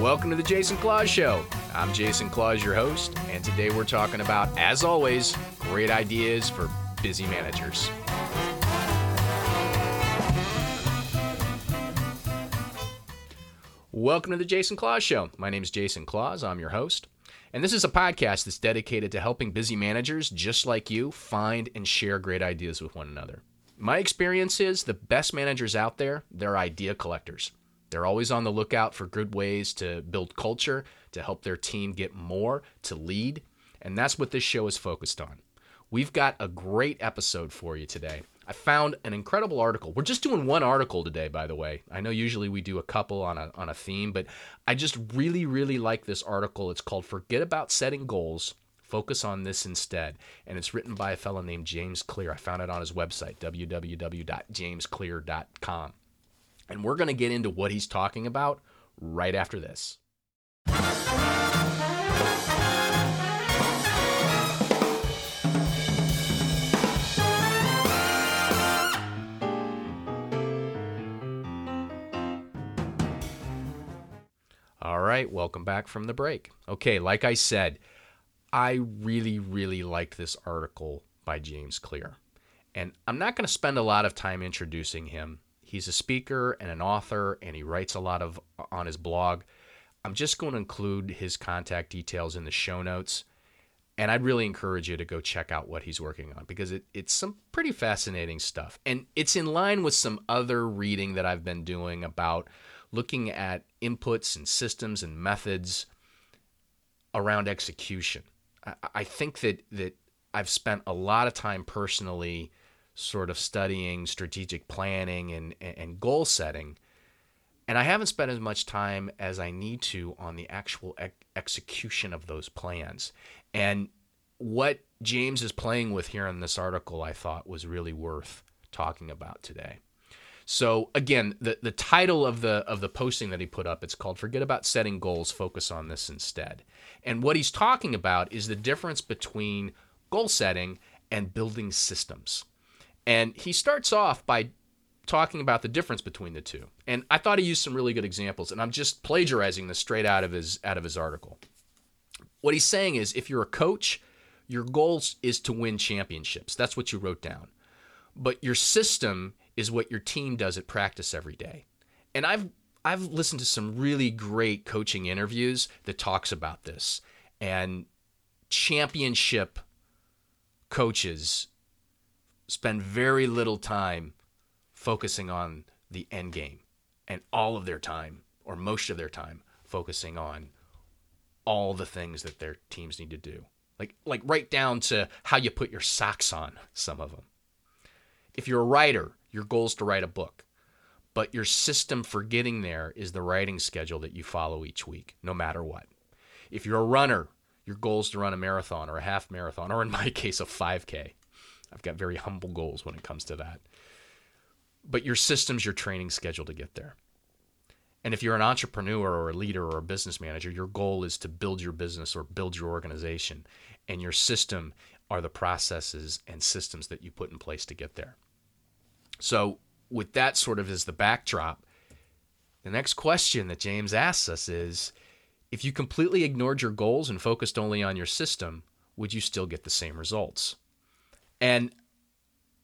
Welcome to the Jason Clause Show. I'm Jason Clause, your host, and today we're talking about, as always, great ideas for busy managers. Welcome to the Jason Clause Show. My name is Jason Clause. I'm your host. And this is a podcast that's dedicated to helping busy managers just like you find and share great ideas with one another. My experience is the best managers out there, they're idea collectors. They're always on the lookout for good ways to build culture, to help their team get more, to lead. And that's what this show is focused on. We've got a great episode for you today. I found an incredible article. We're just doing one article today, by the way. I know usually we do a couple on a, on a theme, but I just really, really like this article. It's called Forget About Setting Goals, Focus on This Instead. And it's written by a fellow named James Clear. I found it on his website, www.jamesclear.com. And we're going to get into what he's talking about right after this. All right, welcome back from the break. Okay, like I said, I really, really liked this article by James Clear. And I'm not going to spend a lot of time introducing him. He's a speaker and an author, and he writes a lot of uh, on his blog. I'm just going to include his contact details in the show notes. And I'd really encourage you to go check out what he's working on because it, it's some pretty fascinating stuff. And it's in line with some other reading that I've been doing about looking at inputs and systems and methods around execution. I, I think that that I've spent a lot of time personally sort of studying strategic planning and, and goal setting. And I haven't spent as much time as I need to on the actual ex- execution of those plans. And what James is playing with here in this article, I thought was really worth talking about today. So again, the, the title of the of the posting that he put up, it's called Forget About Setting Goals, Focus on This Instead. And what he's talking about is the difference between goal setting and building systems. And he starts off by talking about the difference between the two. And I thought he used some really good examples, and I'm just plagiarizing this straight out of his out of his article. What he's saying is if you're a coach, your goal is to win championships. That's what you wrote down. But your system is what your team does at practice every day. And I've I've listened to some really great coaching interviews that talks about this. And championship coaches spend very little time focusing on the end game and all of their time or most of their time focusing on all the things that their teams need to do. Like like right down to how you put your socks on some of them. If you're a writer, your goal is to write a book, but your system for getting there is the writing schedule that you follow each week, no matter what. If you're a runner, your goal is to run a marathon or a half marathon, or in my case, a 5K. I've got very humble goals when it comes to that. But your system's your training schedule to get there. And if you're an entrepreneur or a leader or a business manager, your goal is to build your business or build your organization. And your system are the processes and systems that you put in place to get there. So, with that sort of as the backdrop, the next question that James asks us is if you completely ignored your goals and focused only on your system, would you still get the same results? And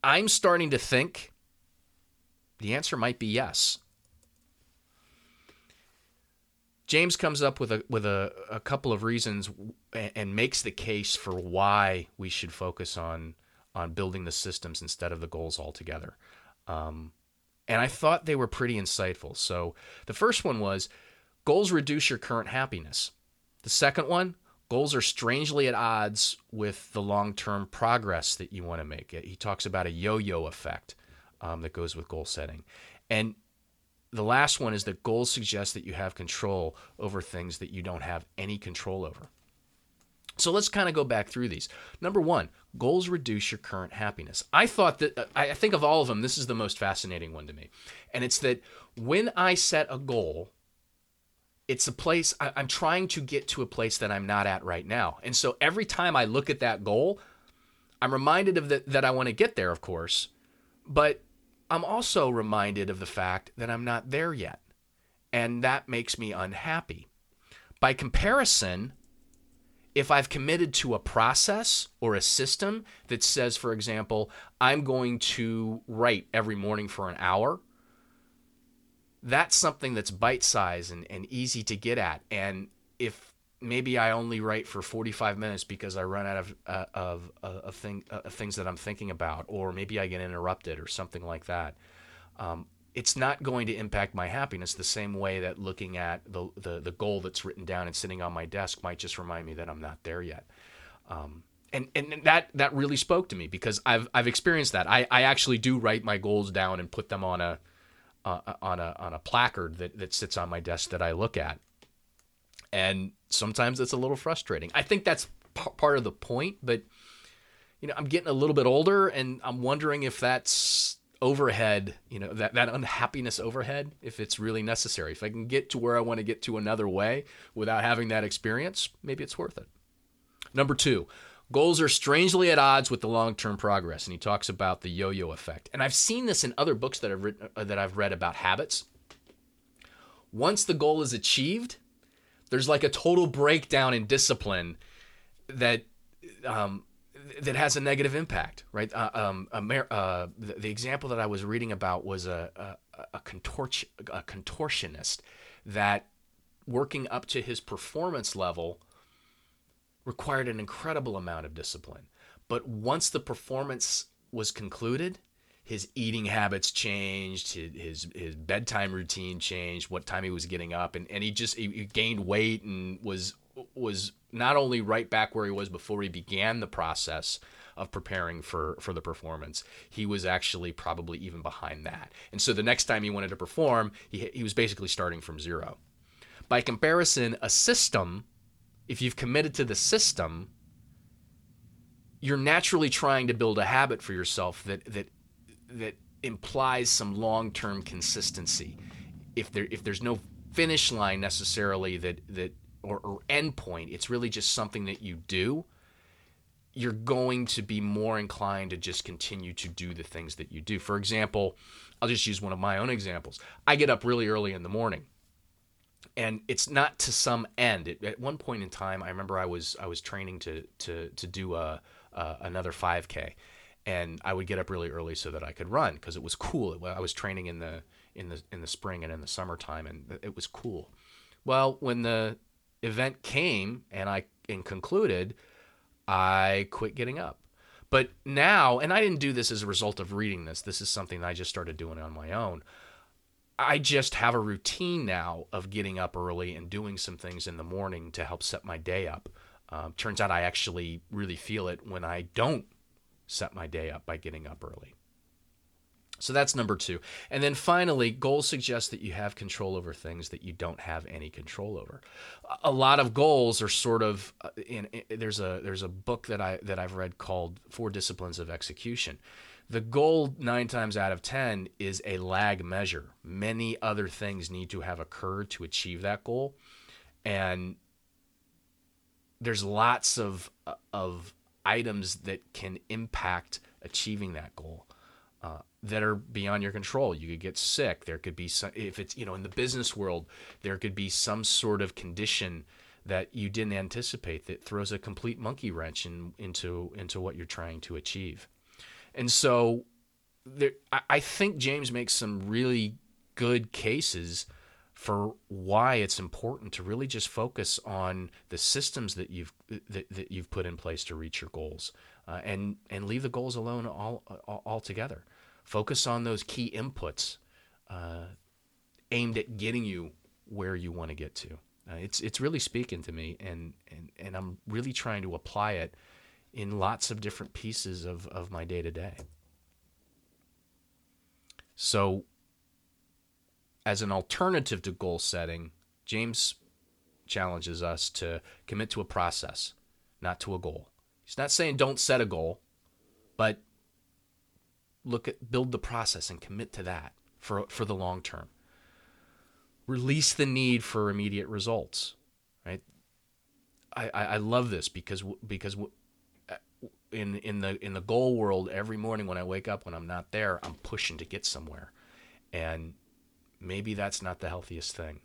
I'm starting to think the answer might be yes. James comes up with a with a, a couple of reasons and, and makes the case for why we should focus on on building the systems instead of the goals altogether. Um, and I thought they were pretty insightful. So the first one was goals reduce your current happiness. The second one, goals are strangely at odds with the long term progress that you want to make. He talks about a yo yo effect um, that goes with goal setting. And the last one is that goals suggest that you have control over things that you don't have any control over. So let's kind of go back through these. Number one, goals reduce your current happiness. I thought that, uh, I think of all of them, this is the most fascinating one to me. And it's that when I set a goal, it's a place I'm trying to get to a place that I'm not at right now. And so every time I look at that goal, I'm reminded of the, that I want to get there, of course, but I'm also reminded of the fact that I'm not there yet. And that makes me unhappy. By comparison, if I've committed to a process or a system that says, for example, I'm going to write every morning for an hour, that's something that's bite sized and, and easy to get at. And if maybe I only write for 45 minutes because I run out of uh, of, uh, of, thing, uh, things that I'm thinking about, or maybe I get interrupted or something like that. Um, it's not going to impact my happiness the same way that looking at the, the, the goal that's written down and sitting on my desk might just remind me that I'm not there yet. Um, and, and that, that really spoke to me because I've, I've experienced that. I, I actually do write my goals down and put them on a, uh, on a, on a placard that, that sits on my desk that I look at. And sometimes it's a little frustrating. I think that's p- part of the point, but you know, I'm getting a little bit older and I'm wondering if that's overhead, you know, that, that unhappiness overhead, if it's really necessary. If I can get to where I want to get to another way without having that experience, maybe it's worth it. Number two, goals are strangely at odds with the long-term progress, and he talks about the yo-yo effect. And I've seen this in other books that I've written, uh, that I've read about habits. Once the goal is achieved, there's like a total breakdown in discipline that um, that has a negative impact, right? Uh, um, Amer- uh, the, the, example that I was reading about was a, a, a, a contortionist that working up to his performance level required an incredible amount of discipline. But once the performance was concluded, his eating habits changed, his, his, his bedtime routine changed, what time he was getting up, and, and he just he, he gained weight and was was not only right back where he was before he began the process of preparing for for the performance. He was actually probably even behind that. And so the next time he wanted to perform, he he was basically starting from zero. By comparison, a system, if you've committed to the system, you're naturally trying to build a habit for yourself that that that implies some long-term consistency. If there if there's no finish line necessarily that that or, or endpoint, it's really just something that you do, you're going to be more inclined to just continue to do the things that you do. For example, I'll just use one of my own examples. I get up really early in the morning. And it's not to some end. It, at one point in time, I remember I was I was training to to to do a, a another 5K, and I would get up really early so that I could run because it was cool. I was training in the in the in the spring and in the summertime, and it was cool. Well, when the event came and I and concluded, I quit getting up. But now, and I didn't do this as a result of reading this. This is something I just started doing on my own. I just have a routine now of getting up early and doing some things in the morning to help set my day up. Um, turns out I actually really feel it when I don't set my day up by getting up early. So that's number two. And then finally, goals suggest that you have control over things that you don't have any control over. A lot of goals are sort of uh, in, in, there's a there's a book that I that I've read called Four Disciplines of Execution. The goal nine times out of ten is a lag measure. Many other things need to have occurred to achieve that goal, and there's lots of uh, of items that can impact achieving that goal. Uh, that are beyond your control. You could get sick. There could be some, if it's, you know, in the business world, there could be some sort of condition that you didn't anticipate that throws a complete monkey wrench in, into, into what you're trying to achieve. And so there, I think James makes some really good cases for why it's important to really just focus on the systems that you've that, that you've put in place to reach your goals uh, and and leave the goals alone all, altogether Focus on those key inputs uh, aimed at getting you where you want to get to. Uh, it's it's really speaking to me, and, and and I'm really trying to apply it in lots of different pieces of, of my day to day. So, as an alternative to goal setting, James challenges us to commit to a process, not to a goal. He's not saying don't set a goal, but look at build the process and commit to that for for the long term. Release the need for immediate results, right? I, I, love this because because in in the in the goal world, every morning when I wake up, when I'm not there, I'm pushing to get somewhere, and maybe that's not the healthiest thing.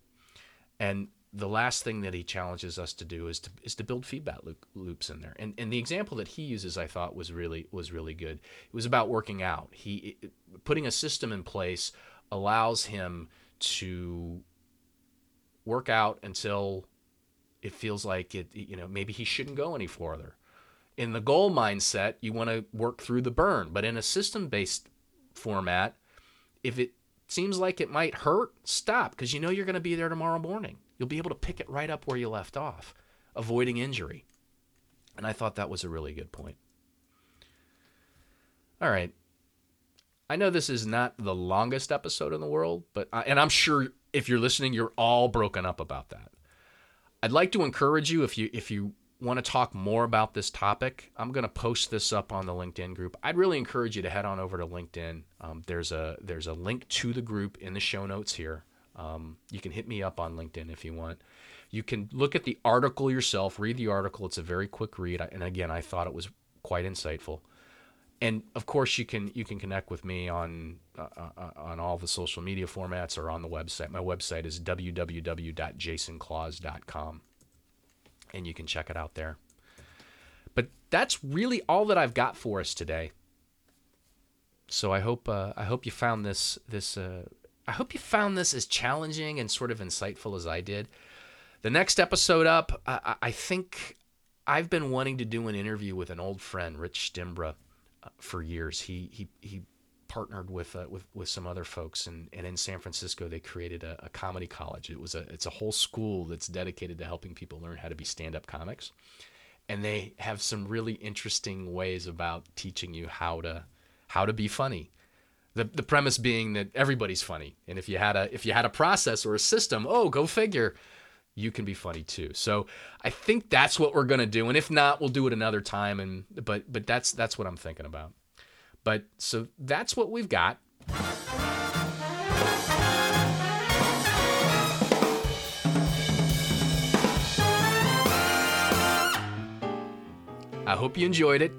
And the last thing that he challenges us to do is to is to build feedback loop, loops in there. And and the example that he uses, I thought, was really was really good. It was about working out. He putting a system in place allows him to work out until it feels like it. You know, maybe he shouldn't go any further. In the goal mindset, you want to work through the burn, but in a system based format, if it seems like it might hurt, stop because you know you're going to be there tomorrow morning. You'll be able to pick it right up where you left off, avoiding injury. And I thought that was a really good point. All right. I know this is not the longest episode in the world, but I, and I'm sure if you're listening, you're all broken up about that. I'd like to encourage you if you if you want to talk more about this topic, I'm going to post this up on the LinkedIn group. I'd really encourage you to head on over to LinkedIn. Um, there's a there's a link to the group in the show notes here. Um, you can hit me up on LinkedIn if you want. You can look at the article yourself, read the article. It's a very quick read, and again, I thought it was quite insightful. And of course, you can you can connect with me on uh, uh, on all the social media formats or on the website. My website is www.jasonclause.com and you can check it out there. But that's really all that I've got for us today. So I hope uh, I hope you found this this uh, I hope you found this as challenging and sort of insightful as I did. The next episode up, I, I think I've been wanting to do an interview with an old friend, Rich Stimbra, uh, for years. He he he partnered with uh, with with some other folks, and, and in San Francisco they created a, a, comedy college. It was a it's a whole school that's dedicated to helping people learn how to be stand up comics, and they have some really interesting ways about teaching you how to how to be funny. The the premise being that everybody's funny, and if you had a if you had a process or a system, oh go figure. You can be funny too. So I think that's what we're gonna do, and if not, we'll do it another time. And but but that's that's what I'm thinking about. But so that's what we've got. I hope you enjoyed it.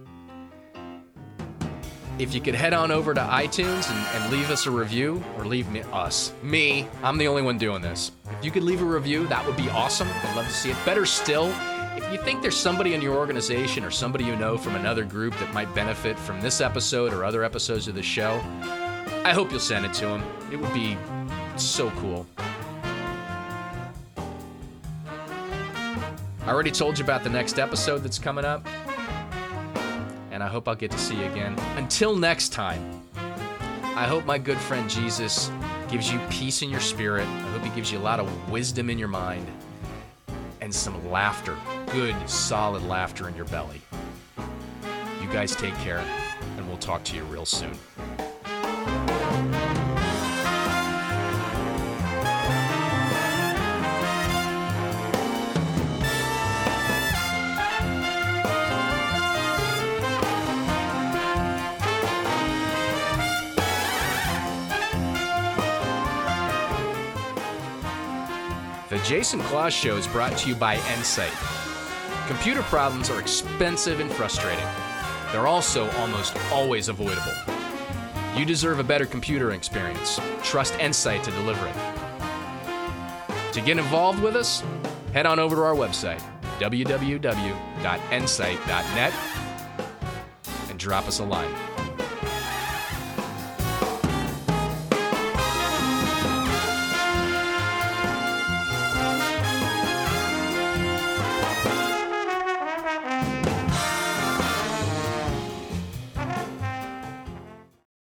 If you could head on over to iTunes and, and, leave us a review, or leave me, us, me, I'm the only one doing this. If you could leave a review, that would be awesome. I'd love to see it. Better still, if you think there's somebody in your organization or somebody you know from another group that might benefit from this episode or other episodes of the show, I hope you'll send it to them. It would be so cool. I already told you about the next episode that's coming up, and I hope I'll get to see you again. Until next time, I hope my good friend Jesus gives you peace in your spirit. I hope he gives you a lot of wisdom in your mind and some laughter good, solid laughter in your belly. You guys take care, and we'll talk to you real soon. The Jason Clause Show is brought to you by Ensight. Computer problems are expensive and frustrating. They're also almost always avoidable. You deserve a better computer experience. Trust Ensight to deliver it. To get involved with us, head on over to our website, www.ensight.net, and drop us a line.